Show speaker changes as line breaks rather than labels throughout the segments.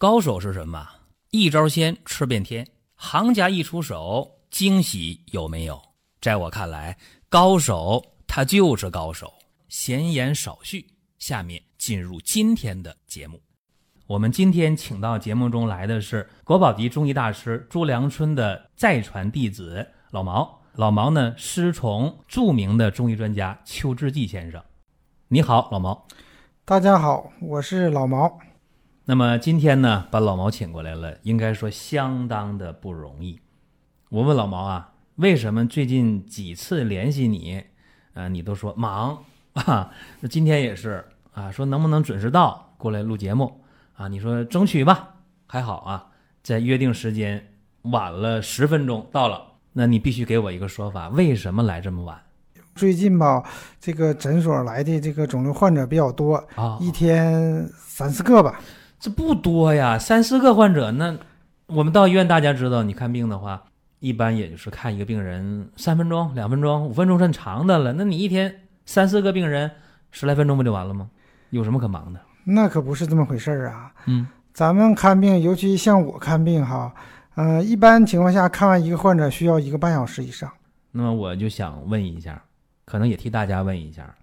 高手是什么？一招鲜吃遍天，行家一出手，惊喜有没有？在我看来，高手他就是高手。闲言少叙，下面进入今天的节目。我们今天请到节目中来的是国宝级中医大师朱良春的再传弟子老毛。老毛呢，师从著名的中医专家邱志济先生。你好，老毛。
大家好，我是老毛。
那么今天呢，把老毛请过来了，应该说相当的不容易。我问老毛啊，为什么最近几次联系你，啊，你都说忙 啊？那今天也是啊，说能不能准时到过来录节目啊？你说争取吧，还好啊，在约定时间晚了十分钟到了，那你必须给我一个说法，为什么来这么晚？
最近吧，这个诊所来的这个肿瘤患者比较多
啊，
一天三四个吧。
这不多呀，三四个患者。那我们到医院，大家知道，你看病的话，一般也就是看一个病人三分钟、两分钟、五分钟算长的了。那你一天三四个病人，十来分钟不就完了吗？有什么可忙的？
那可不是这么回事儿啊。
嗯，
咱们看病，尤其像我看病哈，嗯，一般情况下看完一个患者需要一个半小时以上。
那么我就想问一下，可能也替大家问一下，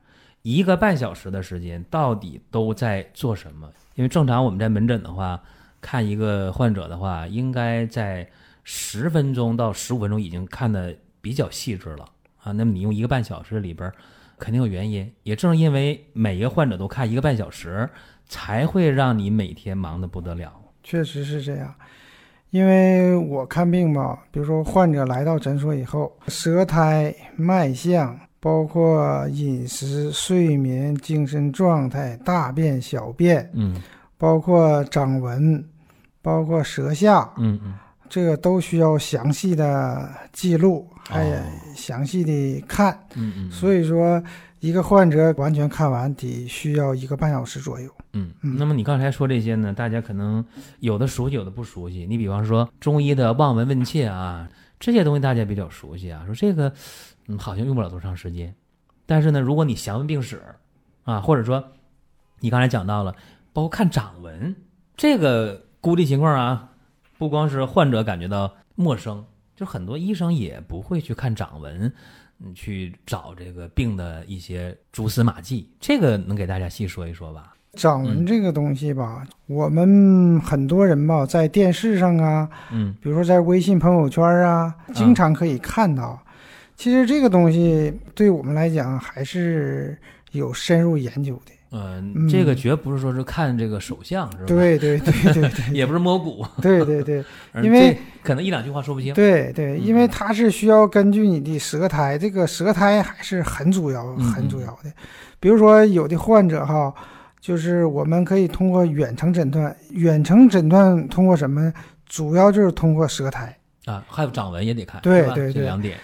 一个半小时的时间到底都在做什么？因为正常我们在门诊的话，看一个患者的话，应该在十分钟到十五分钟已经看的比较细致了啊。那么你用一个半小时里边，肯定有原因。也正是因为每一个患者都看一个半小时，才会让你每天忙得不得了。
确实是这样，因为我看病吧，比如说患者来到诊所以后，舌苔、脉象。包括饮食、睡眠、精神状态、大便、小便，
嗯，
包括掌纹，包括舌下，
嗯嗯，
这个都需要详细的记录，还详细的看，
嗯嗯，
所以说一个患者完全看完得需要一个半小时左右，
嗯嗯。那么你刚才说这些呢，大家可能有的熟悉，有的不熟悉。你比方说中医的望闻问切啊，这些东西大家比较熟悉啊，说这个。嗯，好像用不了多长时间，但是呢，如果你详问病史，啊，或者说你刚才讲到了，包括看掌纹，这个孤立情况啊，不光是患者感觉到陌生，就很多医生也不会去看掌纹，去找这个病的一些蛛丝马迹，这个能给大家细说一说吧？
掌纹这个东西吧，我们很多人吧，在电视上啊，
嗯，
比如说在微信朋友圈啊，经常可以看到。其实这个东西对我们来讲还是有深入研究的。
嗯，这个绝不是说是看这个手相，是吧？
对对对对对，
也不是摸骨。
对对对，因为
可能一两句话说不清。
对对，因为它是需要根据你的舌苔，这个舌苔还是很主要、很主要的。比如说有的患者哈，就是我们可以通过远程诊断，远程诊断通过什么？主要就是通过舌苔
啊，还有掌纹也得看。
对对对，
两点。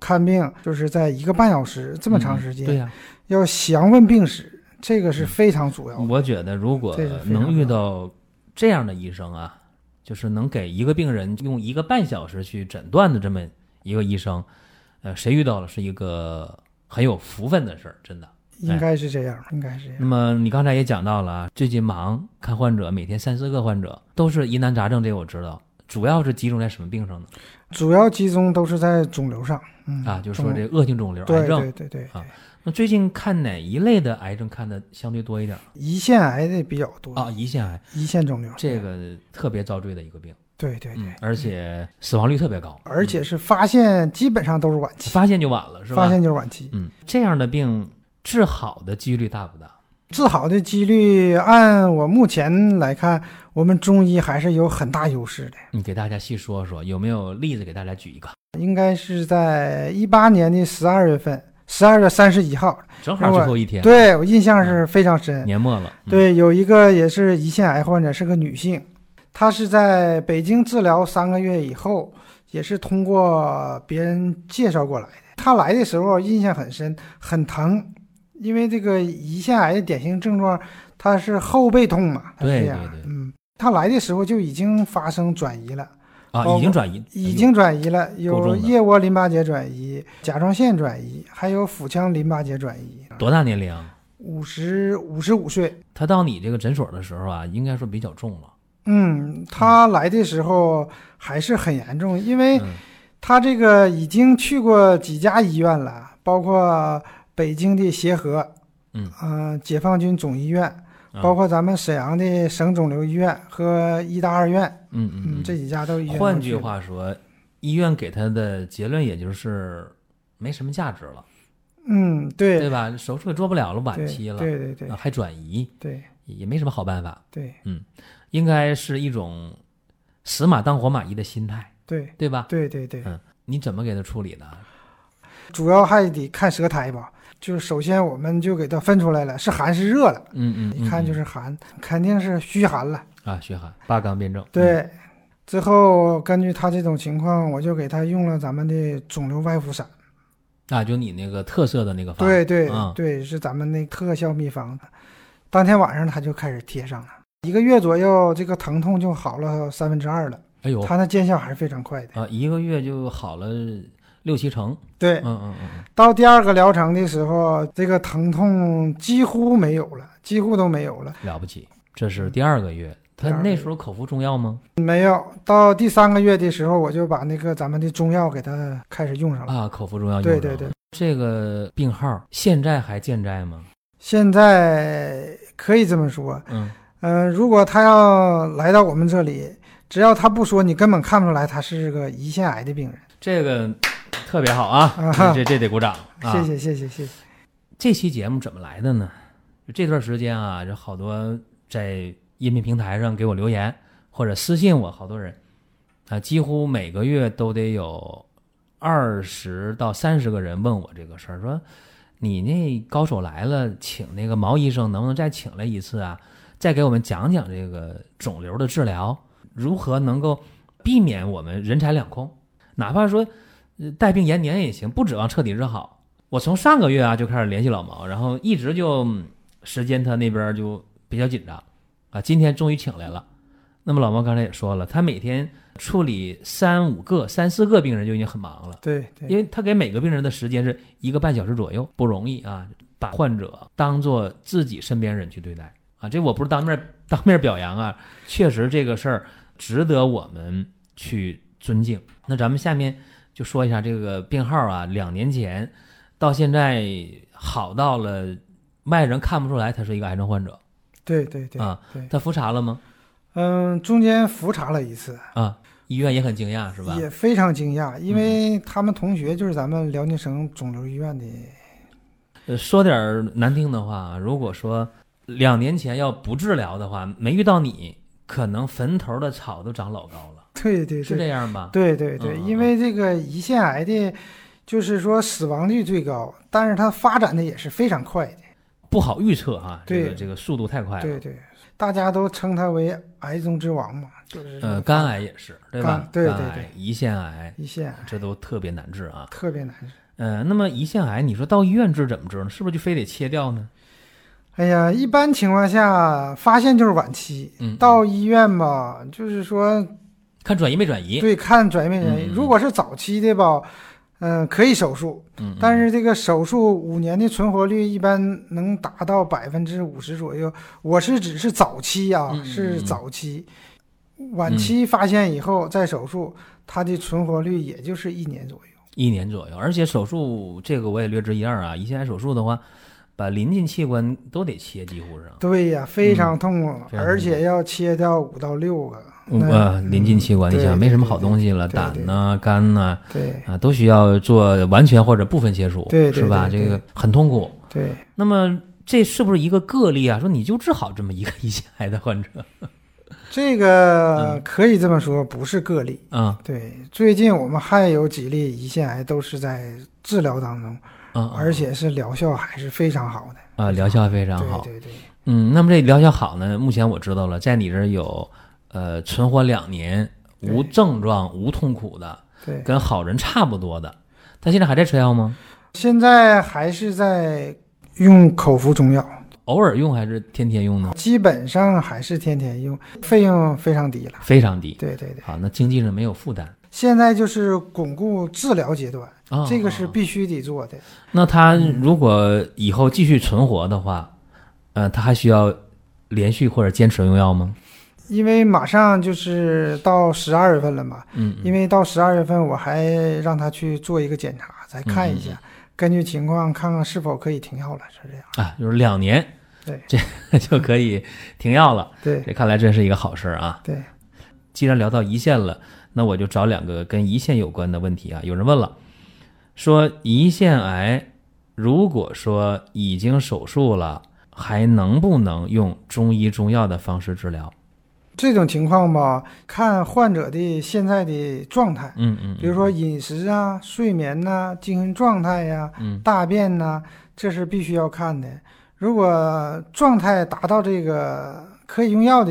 看病就是在一个半小时这么长时间，
对呀，
要详问病史，这个是非常主要的。
我觉得如果能遇到这样的医生啊，就是能给一个病人用一个半小时去诊断的这么一个医生，呃，谁遇到了是一个很有福分的事儿，真的。
应该是这样，应该是这样。
那么你刚才也讲到了，最近忙看患者，每天三四个患者都是疑难杂症，这个我知道。主要是集中在什么病上呢？
主要集中都是在肿瘤上，嗯
啊，就是说这恶性肿瘤、
癌
症，
对对对
啊。那最近看哪一类的癌症看的相对多一点？
胰腺癌的比较多
啊，胰腺癌、
胰腺肿瘤，
这个特别遭罪的一个病。
对对对，
而且死亡率特别高，
而且是发现基本上都是晚期，
发现就晚了，是
吧？发现就是晚期。
嗯，这样的病治好的几率大不大？
治好的几率，按我目前来看，我们中医还是有很大优势的。
你给大家细说说，有没有例子给大家举一个？
应该是在一八年的十二月份，十二月三十一号，
正好最后一天。
对我印象是非常深。
年末了。
对，有一个也是胰腺癌患者，是个女性，她是在北京治疗三个月以后，也是通过别人介绍过来的。她来的时候印象很深，很疼。因为这个胰腺癌的典型症状，它是后背痛嘛，
对对
对，嗯，他来的时候就已经发生转移了，
啊，已经转移，
已经转移了，有腋窝淋巴结转移、甲状腺转移，还有腹腔淋巴结转移。
多大年龄？
五十五十五岁。
他到你这个诊所的时候啊，应该说比较重了。
嗯，他来的时候还是很严重，因为
嗯
他这个已经去过几家医院了，包括北京的协和，
嗯。
呃解放军总医院，
啊。
包括咱们沈阳的省肿瘤医院和医大二院，
嗯嗯
嗯，这几家都是医院。
换句，话说，医院给他的结论也就是没什么价值了，
嗯，对，
对吧？手术也做不了了，晚期了，
对对对。
啊还转移，
对。
也没什么好办法，
对。
嗯应该是一种死马当活马医的心态，
对。
对吧？
对对对，
嗯你怎么给他处理呢？
主要还得看舌苔吧。就是首先我们就给它分出来了，是寒是热了，
嗯嗯，
一看就
嗯
是寒，肯定是虚寒了。
啊，虚寒八纲辩证，
对，之后根据他这种情况，我就给他用了咱们的肿瘤外敷散。
嗯啊，就你那个特色的那个方，
对对
啊
对，是咱们那特效秘方。当天晚上他就开始贴上了，一个月左右，这个疼痛就好了三分之二了。
哎呦
他那见效还是非常快的。
啊，一个月就好了六七成，
对，
嗯嗯嗯嗯，
到第二个疗程的时候，这个疼痛几乎没有了，几乎都没有了。
了不起，这是第二个月，他那时候口服中药吗？
没有，到第三个月的时候，我就把那个咱们的中药给他开始用上了。
啊，口服中药
对对对，
这个病号现在还健在吗？
现在可以这么说，
嗯，
嗯、如果他要来到我们这里，只要他不说，你根本看不出来他是个胰腺癌的病人。
这个特别好啊，
啊
这这这得鼓掌啊！
谢谢谢谢谢谢。
这期节目怎么来的呢？就这段时间啊，这好多在音频平台上给我留言或者私信我，好多人啊，几乎每个月都得有二十到三十个人问我这个事儿，说你那高手来了，请那个毛医生能不能再请来一次啊？再给我们讲讲这个肿瘤的治疗，如何能够避免我们人财两空，哪怕说呃带病延年也行，不指望彻底治好。我从上个月啊就开始联系老毛，然后一直就嗯时间他那边就比较紧张啊，今天终于请来了。那么老毛刚才也说了，他每天处理三五个、三四个病人就已经很忙了，
对对
因为他给每个病人的时间是一个半小时左右，不容易啊，把患者当做自己身边人去对待啊。这我不是当面当面表扬啊，确实这个事儿值得我们去尊敬。那咱们下面就说一下这个病号啊，两年前到现在好到了外人看不出来他是一个癌症患者，
对对对
啊
对，
他复查了吗？
嗯，中间复查了一次，
啊，医院也很惊讶是吧？
也非常惊讶，因为他们同学就是咱们辽宁省肿瘤医院的。
呃，说点难听的话，如果说两年前要不治疗的话，没遇到你，可能坟头的草都长老高了，
对对
是这
对
样吧？
对对对，
嗯嗯
因为这个胰腺癌的，就是说死亡率最高，但是它发展的也是非常快的。
不好预测哈，这个
对
这个速度太快了。
对对，大家都称它为癌中之王嘛，就是
呃，肝癌也是，对吧
对？对
对、胰腺癌，
胰腺癌
这都特别难治啊。
特别难治。
呃，那么胰腺癌，你说到医院治怎么治呢？是不是就非得切掉呢？
哎呀，一般情况下发现就是晚期，
嗯，
到医院吧，就是说
看转移没转移。
对看转移没转移。如果是早期的吧，嗯、可以手术，但是这个手术五年的存活率一般能达到百分之五十左右。我是指是早期啊，是
嗯
早期，晚期发现以后再手术，它的存活率也就是一年左右。
一年左右，而且手术这个我也略知一二啊。胰腺癌手术的话，把临近器官都得切，几乎是。
对呀，非常痛苦，
嗯非常痛苦
而且要切掉五到六个。
呃，临近器官，你
对
想没什么好东西了，胆呐、肝呐
对
啊，都需要做完全或者部分切除，
对对
是吧？这个很痛苦。
对，
那么这是不是一个个例啊？说你就治好这么一个胰腺癌的患者
这个
嗯
可以这么说，不是个例。
啊
对，最近我们还有几例胰腺癌都是在治疗当中，
啊，
而且是疗效还是非常好的。
啊，疗效非常好。
对对对，
嗯，那么这疗效好呢？目前我知道了，在你这儿有呃存活两年，无症状、无痛苦的，
对，
跟好人差不多的。他现在还在吃药吗？
现在还是在用口服中药，
偶尔用还是天天用呢？
基本上还是天天用，费用非常低了。
非常低。
对对对，
好，那经济上没有负担
现在就是巩固治疗阶段，
啊。
这个是
啊
必须得做的。
那他如果以后继续存活的话，呃，他还需要连续或者坚持用药吗？
因为马上就是到十二月份了嘛，
嗯，
因为到十二月份我还让他去做一个检查，再看一下，
嗯
根据情况看看是否可以停药了，是这样。
啊，就是两年，
对，
这 就可以停药了。
对
这看来真是一个好事儿啊。
对，
既然聊到胰腺了，那我就找两个跟胰腺有关的问题啊。有人问了，说胰腺癌如果说已经手术了，还能不能用中医中药的方式治疗？
这种情况吧，看患者的现在的状态，
嗯嗯，
比如说饮食啊、睡眠呐、精神状态呀、
嗯
大便呐、这是必须要看的。如果状态达到这个可以用药的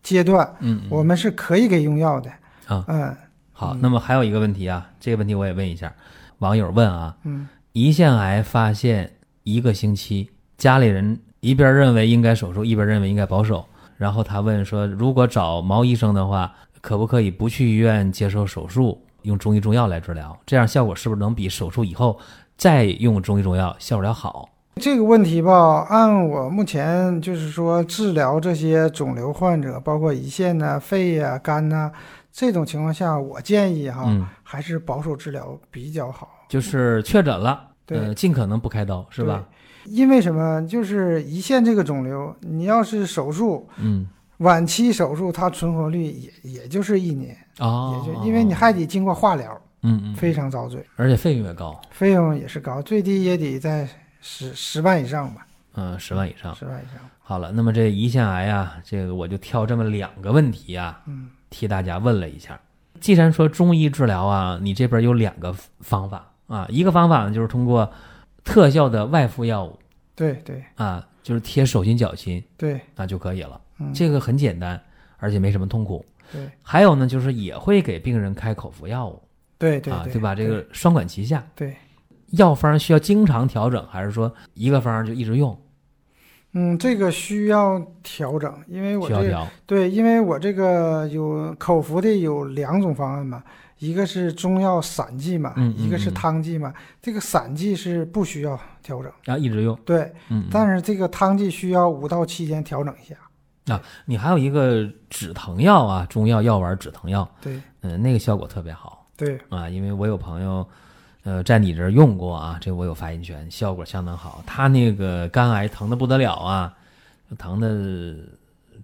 阶段，
嗯，嗯
我们是可以给用药的。
啊
嗯
好。
嗯
那么还有一个问题啊，这个问题我也问一下，网友问啊，
嗯
胰腺癌发现一个星期，家里人一边认为应该手术，一边认为应该保守。然后他问说，如果找毛医生的话，可不可以不去医院接受手术，用中医中药来治疗？这样效果是不是能比手术以后再用中医中药效果要好？
这个问题吧，按我目前就是说治疗这些肿瘤患者，包括胰腺呐、肺呀、肝呐、这种情况下，我建议哈，
嗯，
还是保守治疗比较好。
就是确诊了，
对
呃，尽可能不开刀，是吧？
因为什么？就是胰腺这个肿瘤，你要是手术
嗯，
晚期手术，它存活率也也就是一年，
哦
也，就因为你还得经过化疗，
嗯嗯，
非常遭罪，
而且费用也高，
费用也是高，最低也得在十十万以上吧，
嗯，十万以上。
十万以上。
好了，那么这胰腺癌啊，这个我就挑这么两个问题啊，
嗯，
替大家问了一下。既然说中医治疗啊，你这边有两个方法啊，一个方法呢就是通过特效的外敷药物
对对
啊，就是贴手心脚心
对，
那就可以了。
嗯，
这个很简单，而且没什么痛苦。
对
还有呢，就是也会给病人开口服药物啊，
对对啊，
对吧？这个双管齐下，
对，
药方需要经常调整，还是说一个方就一直用？
嗯，这个需要调整，因为我这。对，因为我这个有口服的有两种方案嘛，一个是中药散剂嘛，
嗯
一个是汤剂嘛。这个散剂是不需要调整，
啊一直用，
对，但是这个汤剂需要五到七天调整一下。
啊你还有一个止疼药啊，中药药丸止疼药，
对
嗯、那个效果特别好
对，
啊，因为我有朋友，呃，在你这儿用过啊，这我有发言权，效果相当好。他那个肝癌疼的不得了啊，疼的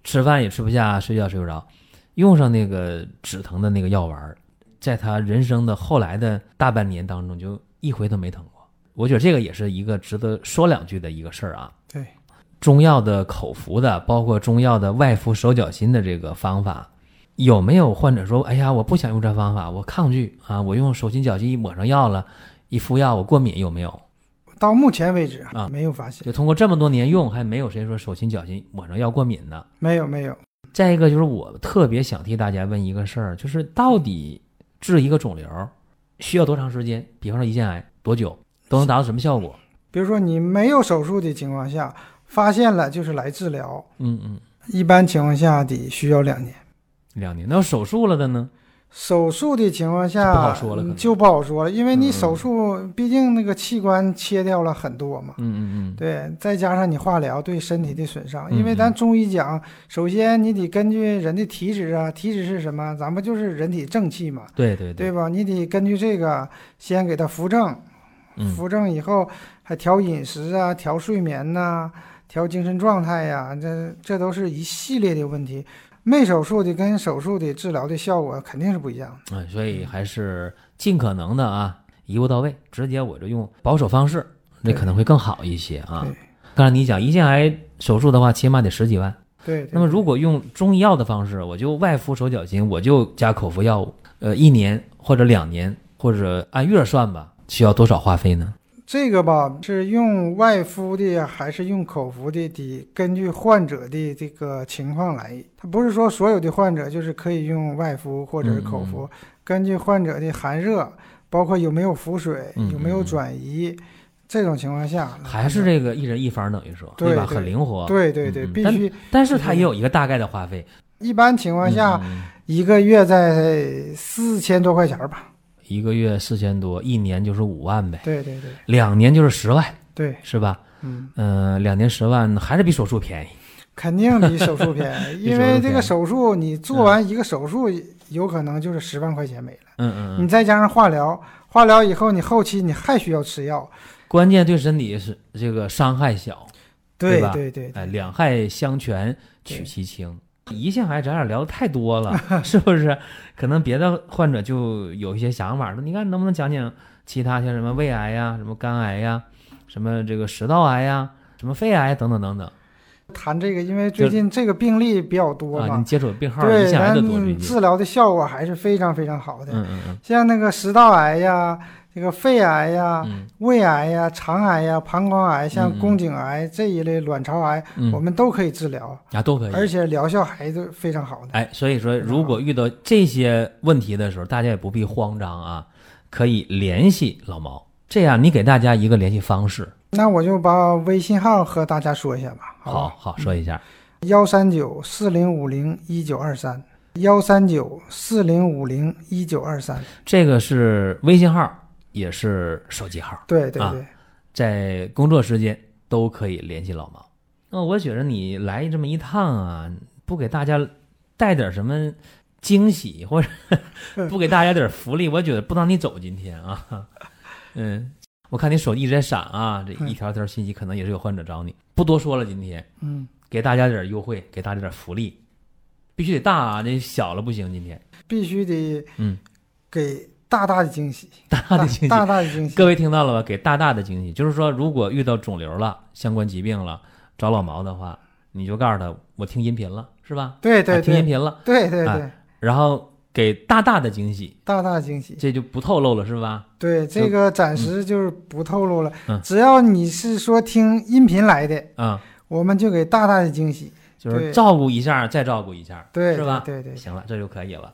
吃饭也吃不下，睡觉睡不着，用上那个止疼的那个药丸儿，在他人生的后来的大半年当中，就一回都没疼过。我觉得这个也是一个值得说两句的一个事儿啊。
对，
中药的口服的，包括中药的外敷手脚心的这个方法，有没有患者说，哎呀，我不想用这方法，我抗拒啊，我用手心脚心一抹上药了，一敷药我过敏，有没有？
到目前为止
啊
没有发现，
就通过这么多年用，还没有谁说手心脚心抹上药过敏呢。
没有没有。
再一个就是我特别想替大家问一个事儿，就是到底治一个肿瘤需要多长时间？比方说胰腺癌多久都能达到什么效果？
比如说你没有手术的情况下，发现了就是来治疗，
嗯嗯，
一般情况下得需要两年。
两年。那要手术了的呢？
手术的情况下
不好说了可能
嗯就不好说了，因为你
嗯
手术毕竟那个器官切掉了很多嘛，
嗯嗯嗯，
对，再加上你化疗对身体的损伤，
嗯
因为咱中医讲，首先你得根据人的体质啊，体质是什么，咱不就是人体正气嘛，
对对
对吧？你得根据这个先给他扶正，
嗯
扶正以后还调饮食啊，调睡眠呐、调精神状态呀、这这都是一系列的问题。没手术的跟手术的治疗的效果肯定是不一样的。
哎，所以还是尽可能的啊，一步到位，直接我就用保守方式，那可能会更好一些啊。刚才你讲胰腺癌手术的话，起码得十几万。
对，对
那么如果用中医药的方式，我就外敷手脚心，我就加口服药物，呃，一年或者两年，或者按月算吧，需要多少花费呢？
这个吧，是用外敷的还是用口服的，得根据患者的这个情况来。它不是说所有的患者就是可以用外敷或者是口
嗯
服，根据患者的寒热，包括有没有腹水，
嗯
有没有
嗯
转移，这种情况下
还是这个一人一方，等于说吧？
对吧
很灵活。
对对对，必须。
但是它也有一个大概的花费。
一般情况下，
嗯
一个月在四千多块钱儿吧。
一个月四千多，一年就是五万呗，
对对对
两年就是十万，
对，
是吧？
嗯，
嗯、两年十万还是比手术便宜。
肯定比手术便宜，因为这个手术你做完一个手术，有可能就是十万块钱没了。
嗯嗯
你再加上化疗，化疗以后你后期你还需要吃药。
关键对身体是这个伤害小，吧？
对对对，
哎，两害相权取其轻。胰腺癌咱俩聊的太多了，是不是？可能别的患者就有一些想法，说你看能不能讲讲其他像什么胃癌呀、什么肝癌呀、什么这个食道癌呀、什么肺癌等等等等。
谈这个，因为最近这个病例比较多
啊，
嘛
你，接触的病号
对，
胰腺癌的多，
咱。治疗的效果还是非常非常好的。
嗯嗯嗯
像那个食道癌呀、这个肺癌呀、
嗯
胃癌呀、肠癌呀、膀胱癌，像宫颈癌这一类卵巢癌，
嗯，
我们都可以治疗，
啊都可以。
而且疗效还是非常好的。
哎，所以说，如果遇到这些问题的时候，大家也不必慌张啊，可以联系老毛。这样，你给大家一个联系方式。
那我就把微信号和大家说一下吧。
好，好说一下。
幺三九四零五零一九二三，幺三九四零五零一九二三。
这个是微信号，也是手机号，啊
对对对，
在工作时间都可以联系老毛。那我觉得你来这么一趟啊，不给大家带点什么惊喜，或者 不给大家点福利，我觉得不让你走今天啊。嗯，我看你手机一直在闪啊，这一条条信息可能也是有患者找你。不多说了，今天
嗯，
给大家点优惠，给大家点福利，必须得大啊，这小了不行。今天
必须得
嗯，
给大大的惊喜，
大大的惊喜，
大大的惊喜。
各位听到了吧？给大大的惊喜，就是说，如果遇到肿瘤了、相关疾病了，找老毛的话，你就告诉他，我听音频了，是吧？
对对
啊听音频了，
对对对
哎，然后给大大的惊喜，
大大的惊喜。
这就不透露了，是吧？
对，这个暂时就是不透露了。
嗯
只要你是说听音频来的，
啊、
我们就给大大的惊喜。
就是照顾一下，再照顾一下，
对，
是吧？
对对对，
行了，这就可以了。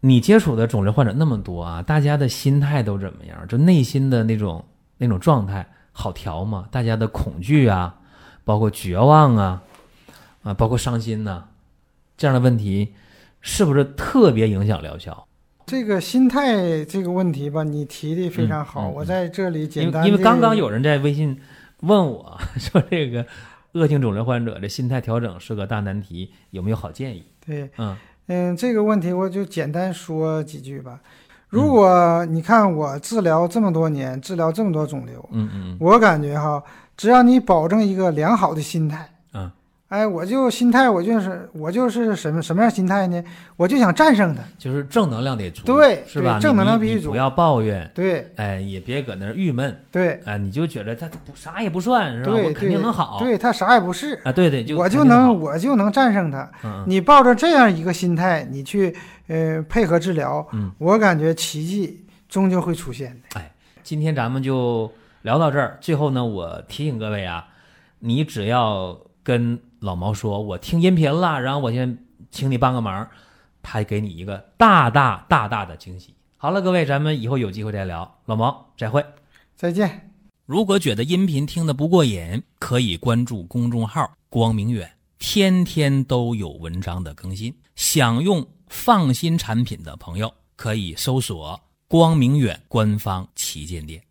你接触的肿瘤患者那么多啊，大家的心态都怎么样？就内心的那种那种状态好调吗？大家的恐惧啊，包括绝望啊，啊，包括伤心呐、这样的问题，是不是特别影响疗效？
这个心态这个问题吧，你提的非常好。
嗯嗯嗯
我在这里
因
简单
为因为刚刚有人在微信问我 说，这个恶性肿瘤患者的心态调整是个大难题，有没有好建议？
对，
嗯
嗯，这个问题我就简单说几句吧。如果你看我治疗这么多年，治疗这么多肿瘤，
嗯嗯。
我感觉哈，只要你保证一个良好的心态，
嗯
哎，我就心态，我就是我就是什么什么样心态呢？我就想战胜他。
就是正能量得足，
对
是吧？
正能量必须足
不要抱怨，
对
哎，也别搁那儿郁闷，
对
哎，你就觉得他不啥也不算，是吧？
对，
我肯定能好，
对他啥也不是，
啊，对对，就
我就能我就能战胜
他。
你抱着这样一个心态，你去呃配合治疗，
嗯。
我感觉奇迹终究会出现的。
今天咱们就聊到这儿。最后呢，我提醒各位啊，你只要跟老毛说，我听音频了，然后我先请你帮个忙，他给你一个大大大大的惊喜。好了，各位，咱们以后有机会再聊。老毛，再会。
再见。
如果觉得音频听得不过瘾，可以关注公众号“光明远”，天天都有文章的更新。想用放心产品的朋友，可以搜索“光明远”官方旗舰店。